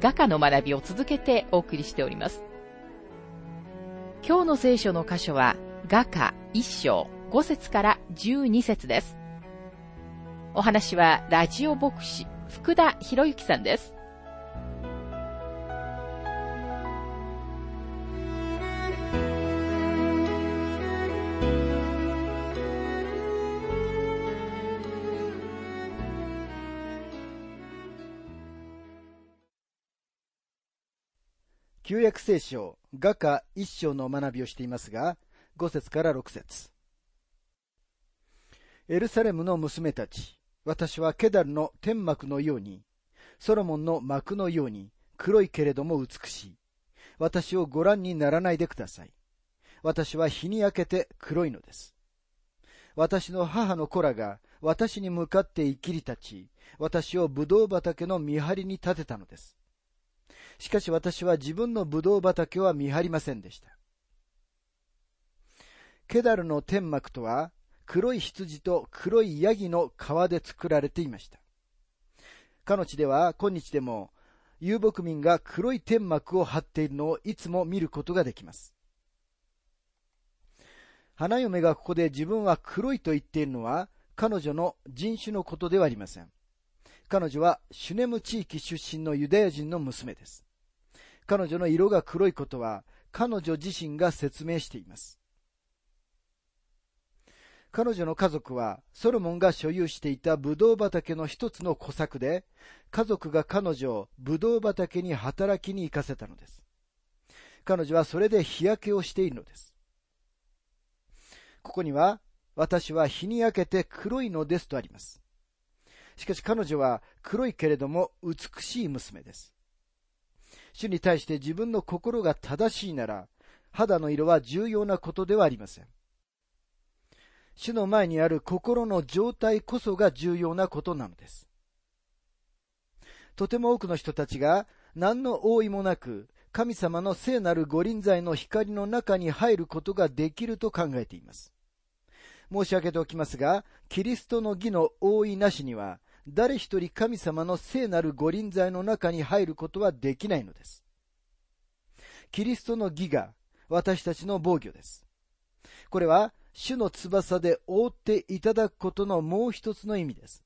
画家の学びを続けてお送りしております。今日の聖書の箇所は画家一章5節から12節です。お話はラジオ牧師福田博之さんです。旧約聖書、画家一章の学びをしていますが、5節から6節エルサレムの娘たち、私はケダルの天幕のように、ソロモンの幕のように、黒いけれども美しい。私をご覧にならないでください。私は日に焼けて黒いのです。私の母の子らが私に向かって生きり立ち、私を葡萄畑の見張りに立てたのです。しかし私は自分の葡萄畑は見張りませんでした。ケダルの天幕とは、黒い羊と黒いヤギの皮で作られていました。かの地では今日でも遊牧民が黒い天幕を張っているのをいつも見ることができます。花嫁がここで自分は黒いと言っているのは彼女の人種のことではありません。彼女はシュネム地域出身のユダヤ人の娘です。彼女の色が黒いことは彼女自身が説明しています。彼女の家族はソロモンが所有していたブドウ畑の一つの小作で、家族が彼女をブドウ畑に働きに行かせたのです。彼女はそれで日焼けをしているのです。ここには、私は日に焼けて黒いのですとあります。しかし彼女は黒いけれども美しい娘です。主に対して自分の心が正しいなら、肌の色は重要なことではありません。主の前にある心の状態こそが重要なことなのです。とても多くの人たちが何の覆いもなく神様の聖なる御臨在の光の中に入ることができると考えています。申し上げておきますが、キリストの義の覆いなしには誰一人神様の聖なる御臨在の中に入ることはできないのです。キリストの義が私たちの防御です。これは主の翼で覆っていただくことのもう一つの意味です。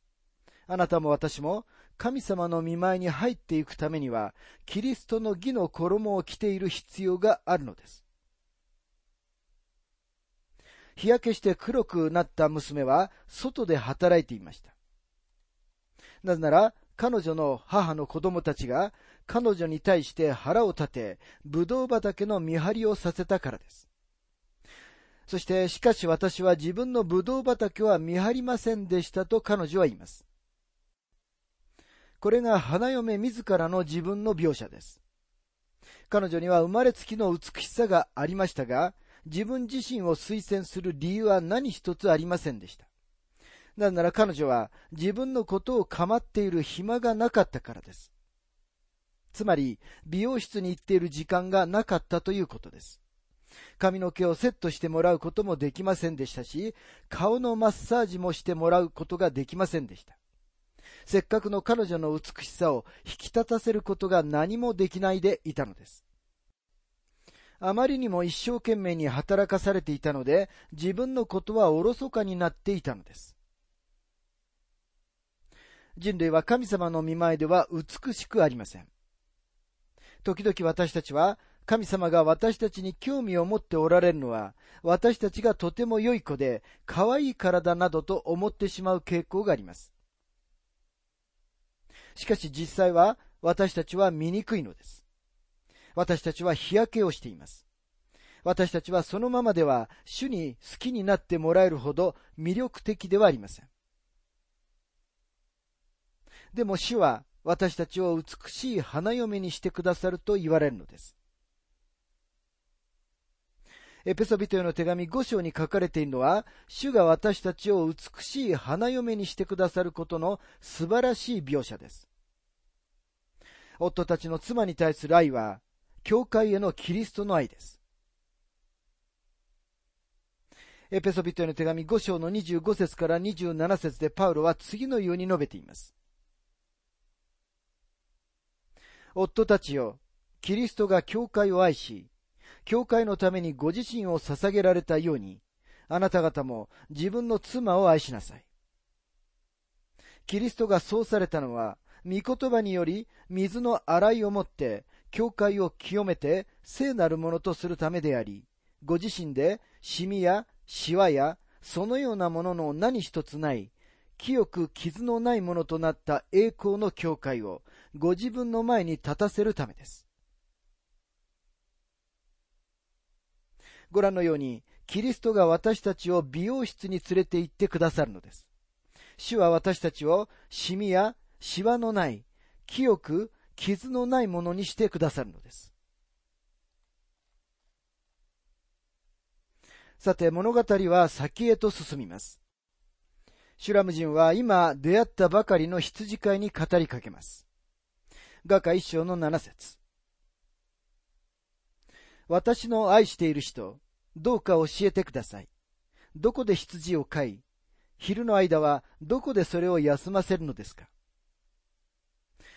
あなたも私も神様の見舞いに入っていくためには、キリストの義の衣を着ている必要があるのです。日焼けして黒くなった娘は外で働いていました。なぜなら、彼女の母の子供たちが彼女に対して腹を立て、ブドウ畑の見張りをさせたからです。そして、しかし私は自分のブドウ畑は見張りませんでしたと彼女は言います。これが花嫁自らの自分の描写です。彼女には生まれつきの美しさがありましたが、自分自身を推薦する理由は何一つありませんでした。なぜなら彼女は自分のことを構っている暇がなかったからです。つまり、美容室に行っている時間がなかったということです。髪の毛をセットしてもらうこともできませんでしたし、顔のマッサージもしてもらうことができませんでした。せっかくの彼女の美しさを引き立たせることが何もできないでいたのです。あまりにも一生懸命に働かされていたので、自分のことはおろそかになっていたのです。人類は神様の見前では美しくありません。時々私たちは神様が私たちに興味を持っておられるのは私たちがとても良い子で可愛い体などと思ってしまう傾向があります。しかし実際は私たちは醜いのです。私たちは日焼けをしています。私たちはそのままでは主に好きになってもらえるほど魅力的ではありません。でも主は私たちを美しい花嫁にしてくださると言われるのです。エペソビトへの手紙5章に書かれているのは、主が私たちを美しい花嫁にしてくださることの素晴らしい描写です。夫たちの妻に対する愛は、教会へのキリストの愛です。エペソビトへの手紙5章の25節から27節でパウロは次のように述べています。夫たちよ、キリストが教会を愛し、教会のためにご自身を捧げられたように、あなた方も自分の妻を愛しなさい。キリストがそうされたのは、御言葉により水の洗いをもって、教会を清めて聖なるものとするためであり、ご自身でシミやシワやそのようなものの何一つない、清く傷のないものとなった栄光の教会をご自分の前に立たせるためです。ご覧のように、キリストが私たちを美容室に連れて行ってくださるのです。主は私たちをシミやシワのない、清く傷のないものにしてくださるのです。さて、物語は先へと進みます。シュラム人は今出会ったばかりの羊飼いに語りかけます。画家一章の七節私の愛している人、どうか教えてください。どこで羊を飼い、昼の間はどこでそれを休ませるのですか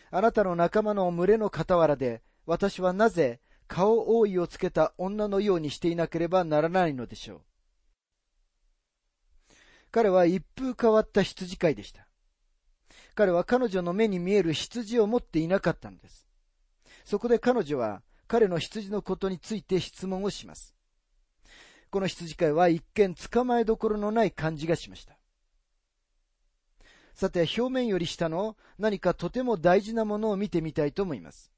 あなたの仲間の群れの傍らで、私はなぜ顔覆いをつけた女のようにしていなければならないのでしょう。彼は一風変わった羊飼いでした。彼は彼女の目に見える羊を持っていなかったのです。そこで彼女は彼の羊のことについて質問をします。この羊飼いは一見捕まえどころのない感じがしました。さて、表面より下の何かとても大事なものを見てみたいと思います。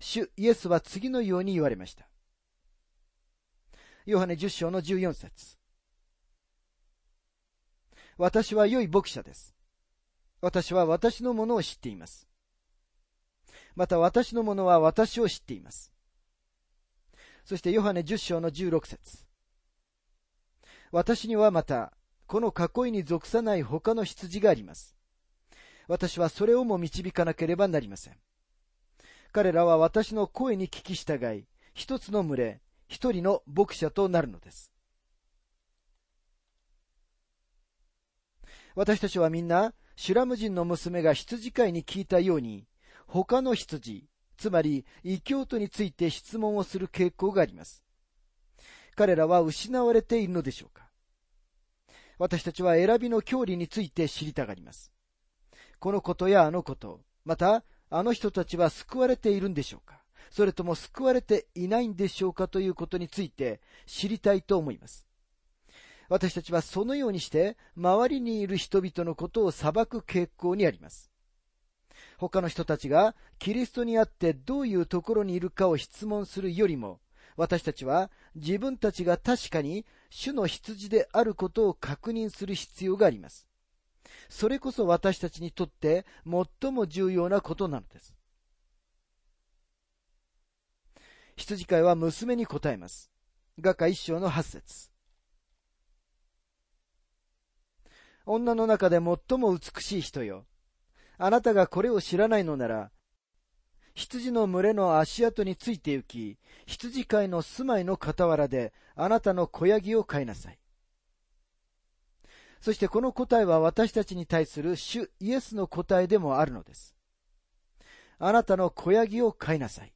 主イエスは次のように言われました。ヨハネ10章の14節私は良い牧者です。私は私のものを知っています。また私のものは私を知っています。そしてヨハネ10章の16節私にはまた、この囲いに属さない他の羊があります。私はそれをも導かなければなりません。彼らは私の声に聞き従い、一つの群れ、一人の牧者となるのです。私たちはみんな、シュラム人の娘が羊飼いに聞いたように、他の羊、つまり異教徒について質問をする傾向があります。彼らは失われているのでしょうか私たちは選びの教理について知りたがります。このことやあのこと、また、あの人たちは救われているんでしょうかそれとも救われていないんでしょうかということについて知りたいと思います。私たちはそのようにして周りにいる人々のことを裁く傾向にあります。他の人たちがキリストにあってどういうところにいるかを質問するよりも、私たちは自分たちが確かに主の羊であることを確認する必要があります。それこそ私たちにとって最も重要なことなのです。羊飼いは娘に答えます。画家一章の八節女の中で最も美しい人よ。あなたがこれを知らないのなら、羊の群れの足跡について行き、羊飼いの住まいの傍らであなたの小ヤギを飼いなさい。そしてこの答えは私たちに対する主イエスの答えでもあるのです。あなたの小ヤギを飼いなさい。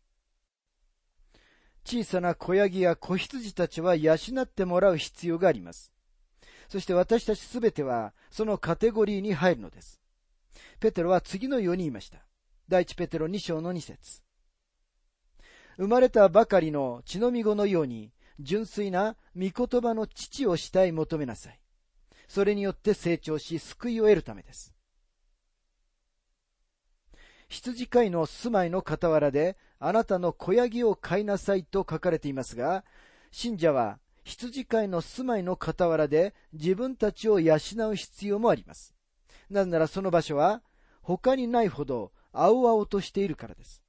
小さな小ヤギや子羊たちは養ってもらう必要があります。そして私たちすべてはそのカテゴリーに入るのです。ペテロは次のように言いました。第一ペテロ2章の2節生まれたばかりの血のみ子のように、純粋な御言葉の父をしたい求めなさい。それによって成長し、救いを得るためです。羊飼いの住まいの傍らで、あなたの小ヤギを飼いなさいと書かれていますが、信者は羊飼いの住まいの傍らで自分たちを養う必要もあります。なぜならその場所は他にないほど青々としているからです。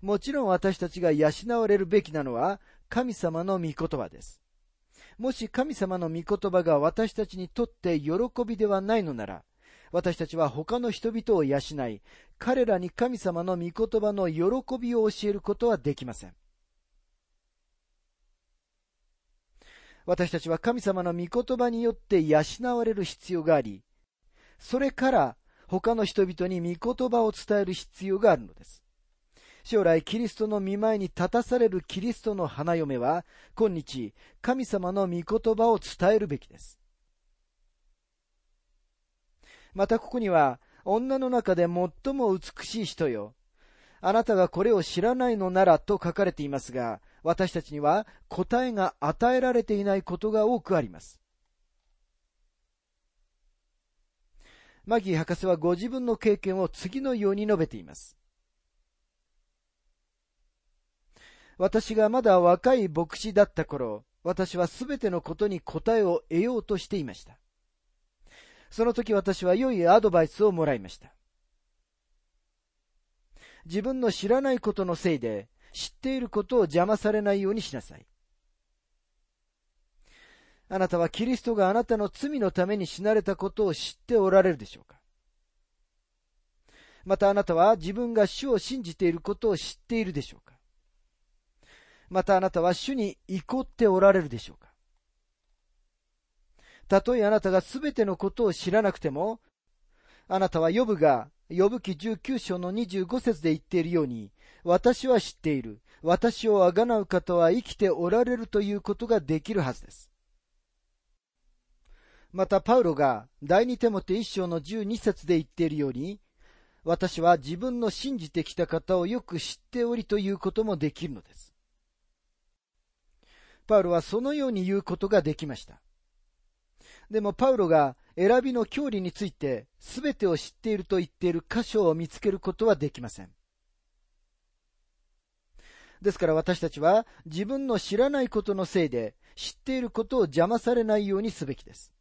もちろん私たちが養われるべきなのは神様の御言葉です。もし神様の御言葉が私たちにとって喜びではないのなら、私たちは他の人々を養い、彼らに神様の御言葉の喜びを教えることはできません。私たちは神様の御言葉によって養われる必要があり、それから他の人々に御言葉を伝える必要があるのです。将来キリストの見舞いに立たされるキリストの花嫁は、今日、神様の御言葉を伝えるべきです。またここには、女の中で最も美しい人よ。あなたがこれを知らないのならと書かれていますが、私たちには答えが与えられていないことが多くあります。マギー博士はご自分の経験を次のように述べています。私がまだ若い牧師だった頃、私はすべてのことに答えを得ようとしていました。その時私は良いアドバイスをもらいました。自分の知らないことのせいで、知っていることを邪魔されないようにしなさい。あなたはキリストがあなたの罪のために死なれたことを知っておられるでしょうか？またあなたは自分が主を信じていることを知っているでしょうか？またあなたは主に怒っておられるでしょうか？たとえあなたがすべてのことを知らなくても、あなたはヨブが、ヨブ記19章の25節で言っているように、私は知っている。私をあがなう方は生きておられるということができるはずです。また、パウロが第二手モて一章の12節で言っているように、私は自分の信じてきた方をよく知っておりということもできるのです。パウロはそのように言うことができました。でもパウロが選びの教理について全てを知っていると言っている箇所を見つけることはできません。ですから私たちは自分の知らないことのせいで知っていることを邪魔されないようにすべきです。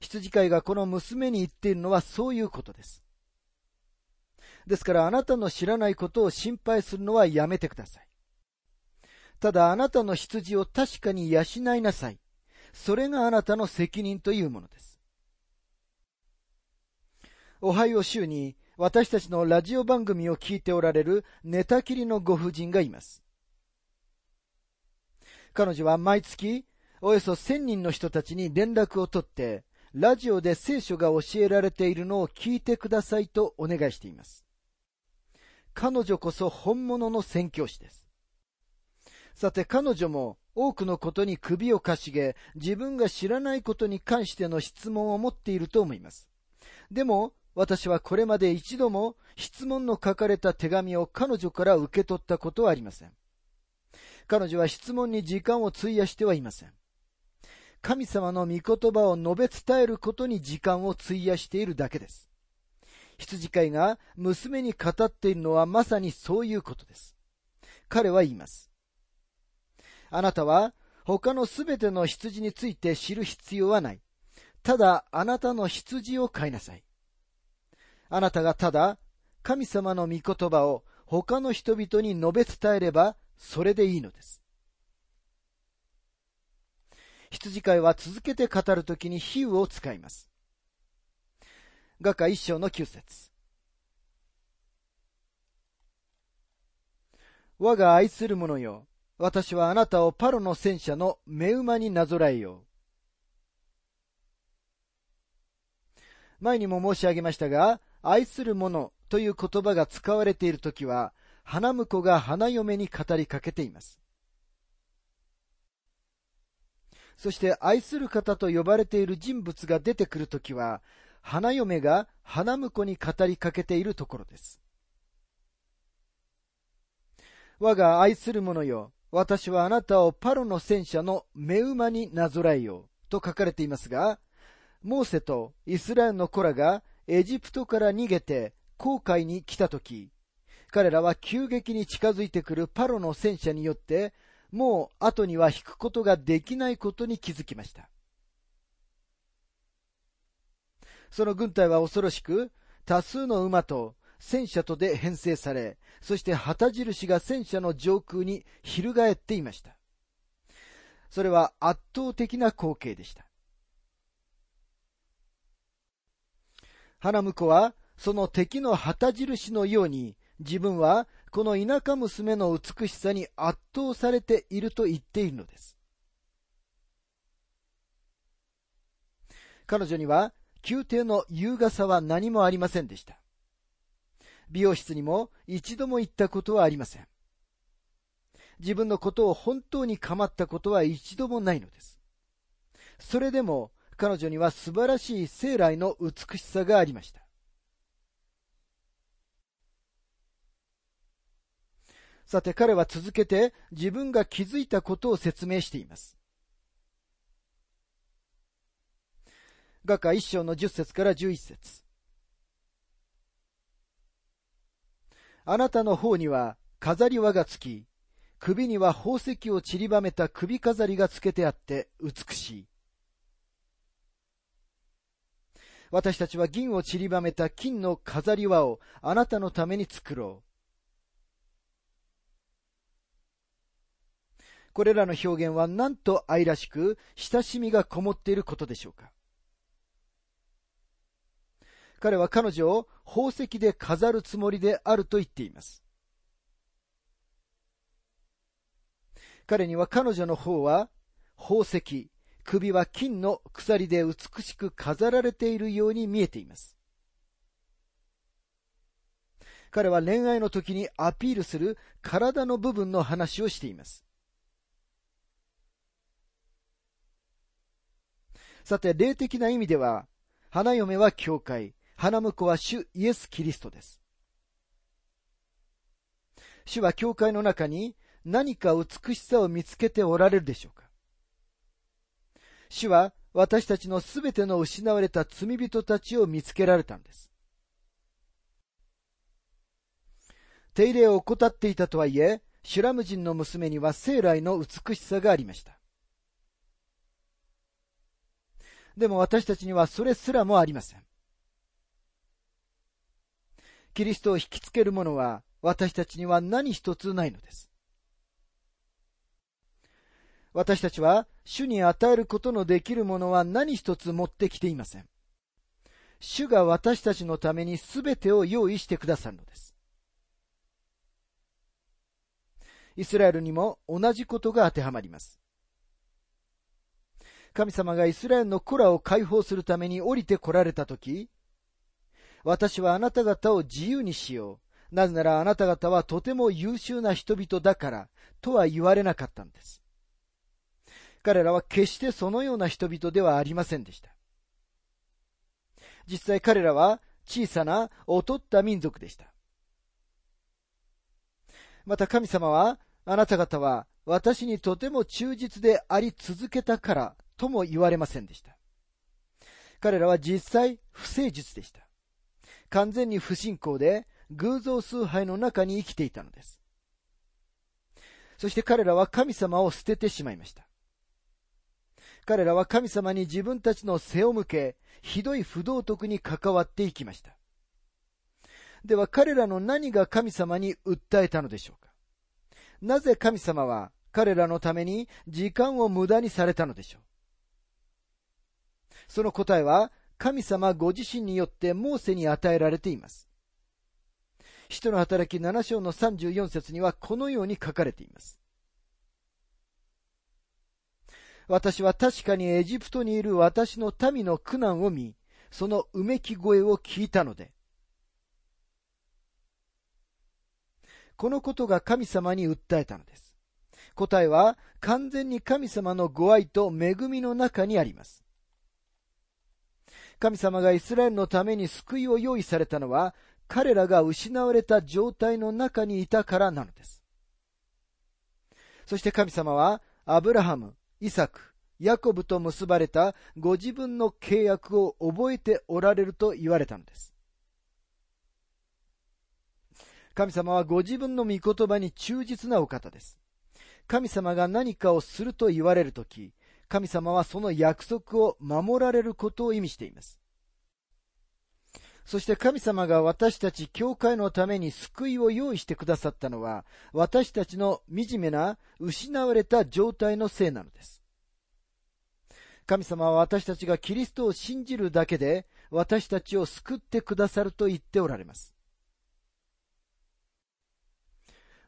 羊飼いがこの娘に言っているのはそういうことです。ですからあなたの知らないことを心配するのはやめてください。ただあなたの羊を確かに養いなさい。それがあなたの責任というものです。おはよう週に私たちのラジオ番組を聞いておられる寝たきりのご婦人がいます。彼女は毎月およそ1000人の人たちに連絡を取って、ラジオで聖書が教えられているのを聞いてくださいとお願いしています。彼女こそ本物の宣教師です。さて彼女も多くのことに首をかしげ、自分が知らないことに関しての質問を持っていると思います。でも、私はこれまで一度も質問の書かれた手紙を彼女から受け取ったことはありません。彼女は質問に時間を費やしてはいません。神様の御言葉を述べ伝えることに時間を費やしているだけです。羊飼いが娘に語っているのはまさにそういうことです。彼は言います。あなたは他のすべての羊について知る必要はない。ただあなたの羊を飼いなさい。あなたがただ神様の御言葉を他の人々に述べ伝えればそれでいいのです。羊飼いは続けて語るときに比喩を使います。画家一章の九節我が愛する者よ、私はあなたをパロの戦車の目馬になぞらえよう。前にも申し上げましたが、愛する者という言葉が使われているときは、花婿が花嫁に語りかけています。そして愛する方と呼ばれている人物が出てくるときは、花嫁が花婿に語りかけているところです。我が愛する者よ、私はあなたをパロの戦車の目馬になぞらえようと書かれていますが、モーセとイスラエルの子らがエジプトから逃げて航海に来たとき、彼らは急激に近づいてくるパロの戦車によって、もう後には引くことができないことに気づきました。その軍隊は恐ろしく、多数の馬と戦車とで編成され、そして旗印が戦車の上空に翻っていました。それは圧倒的な光景でした。花婿は、その敵の旗印のように、自分はこの田舎娘の美しさに圧倒されていると言っているのです。彼女には宮廷の優雅さは何もありませんでした。美容室にも一度も行ったことはありません。自分のことを本当に構ったことは一度もないのです。それでも彼女には素晴らしい生来の美しさがありました。さて彼は続けて自分が気づいたことを説明しています。画家一章の十節から十一節あなたの方には飾り輪がつき、首には宝石を散りばめた首飾りがつけてあって美しい。私たちは銀を散りばめた金の飾り輪をあなたのために作ろう。これらの表現はなんと愛らしく親しみがこもっていることでしょうか。彼は彼女を宝石で飾るつもりであると言っています。彼には彼女の方は宝石、首は金の鎖で美しく飾られているように見えています。彼は恋愛の時にアピールする体の部分の話をしています。さて、霊的な意味では、花嫁は教会、花婿は主イエス・キリストです。主は教会の中に何か美しさを見つけておられるでしょうか？主は私たちのすべての失われた罪人たちを見つけられたんです。手入れを怠っていたとはいえ、シュラム人の娘には生来の美しさがありました。でも私たちにはそれすらもありません。キリストを引きつけるものは私たちには何一つないのです。私たちは主に与えることのできるものは何一つ持ってきていません。主が私たちのために全てを用意してくださるのです。イスラエルにも同じことが当てはまります。神様がイスラエルの子らを解放するために降りて来られたとき、私はあなた方を自由にしよう。なぜならあなた方はとても優秀な人々だから、とは言われなかったんです。彼らは決してそのような人々ではありませんでした。実際彼らは小さな劣った民族でした。また神様は、あなた方は私にとても忠実であり続けたからとも言われませんでした。彼らは実際不誠実でした。完全に不信仰で偶像崇拝の中に生きていたのです。そして彼らは神様を捨ててしまいました。彼らは神様に自分たちの背を向け、ひどい不道徳に関わっていきました。では彼らの何が神様に訴えたのでしょうか？なぜ神様は彼らのために時間を無駄にされたのでしょう？その答えは神様ご自身によってモーセに与えられています。使徒の働き7章の34節にはこのように書かれています。私は確かにエジプトにいる私の民の苦難を見、そのうめき声を聞いたので、このことが神様に訴えたのです。答えは完全に神様のご愛と恵みの中にあります。神様がイスラエルのために救いを用意されたのは、彼らが失われた状態の中にいたからなのです。そして神様は、アブラハム、イサク、ヤコブと結ばれたご自分の契約を覚えておられると言われたのです。神様はご自分の御言葉に忠実なお方です。神様が何かをすると言われるとき、神様はその約束を守られることを意味しています。そして神様が私たち教会のために救いを用意してくださったのは、私たちの惨めな失われた状態のせいなのです。神様は私たちがキリストを信じるだけで、私たちを救ってくださると言っておられます。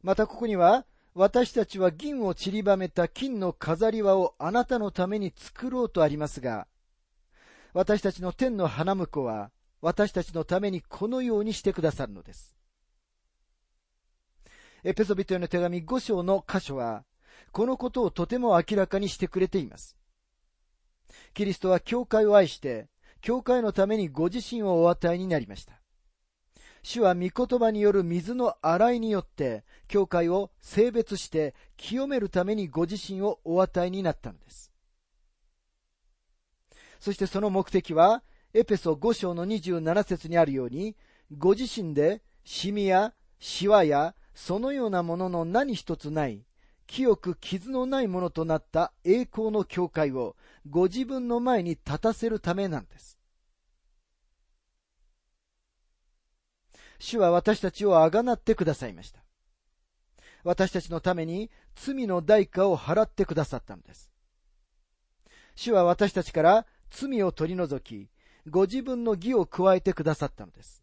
またここには、私たちは銀を散りばめた金の飾り輪をあなたのために作ろうとありますが、私たちの天の花婿は、私たちのためにこのようにしてくださるのです。エペソビトへの手紙5章の箇所は、このことをとても明らかにしてくれています。キリストは教会を愛して、教会のためにご自身をお与えになりました。主は御言葉による水の洗いによって、教会を性別して清めるためにご自身をお与えになったのです。そしてその目的は、エペソ5章の27節にあるように、ご自身でシミやシワやそのようなものの何一つない、清く傷のないものとなった栄光の教会をご自分の前に立たせるためなんです。主は私たちをあがなってくださいました。私たちのために罪の代価を払ってくださったのです。主は私たちから罪を取り除き、ご自分の義を加えてくださったのです。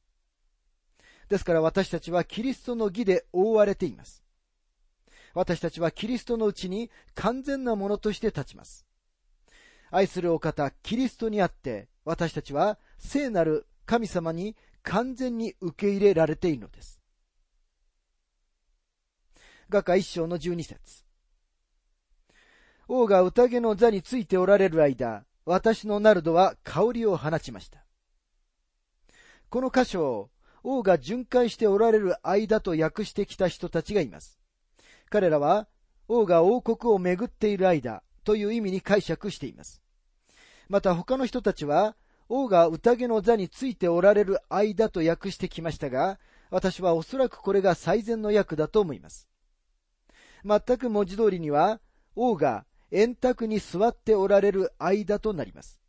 ですから私たちはキリストの義で覆われています。私たちはキリストのうちに完全なものとして立ちます。愛するお方、キリストにあって、私たちは聖なる神様に完全に受け入れられているのです。画家一章の十二節王が宴の座についておられる間、私のナルドは香りを放ちました。この箇所を王が巡回しておられる間と訳してきた人たちがいます。彼らは王が王国をめぐっている間という意味に解釈しています。また他の人たちは王が宴の座についておられる間と訳してきましたが、私はおそらくこれが最善の訳だと思います。全く文字通りには、王が円卓に座っておられる間となります。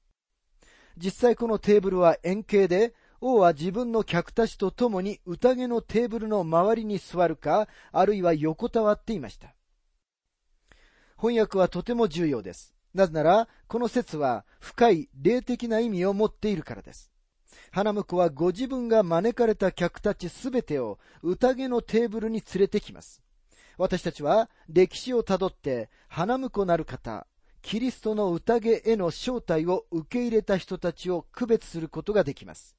実際このテーブルは円形で、王は自分の客たちと共に宴のテーブルの周りに座るか、あるいは横たわっていました。翻訳はとても重要です。なぜなら、この説は深い霊的な意味を持っているからです。花婿はご自分が招かれた客たちすべてを宴のテーブルに連れてきます。私たちは歴史をたどって花婿なる方、キリストの宴への招待を受け入れた人たちを区別することができます。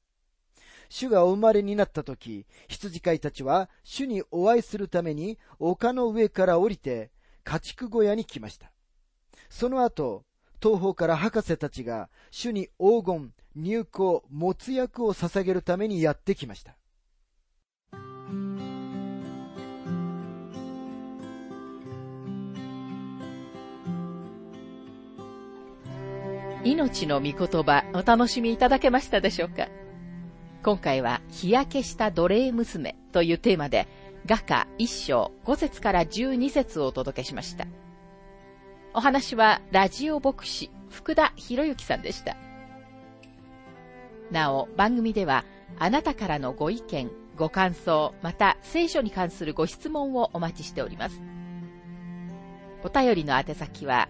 主がお生まれになった時、羊飼いたちは主にお会いするために丘の上から降りて家畜小屋に来ました。その後、東方から博士たちが主に黄金、入香、没薬を捧げるためにやってきました。命の御言葉お楽しみいただけましたでしょうか？今回は日焼けした奴隷娘というテーマで画家一章5節から12節をお届けしました。お話はラジオ牧師福田博之さんでした。なお番組ではあなたからのご意見、ご感想、また聖書に関するご質問をお待ちしております。お便りの宛先は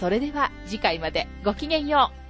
それでは次回までごきげんよう。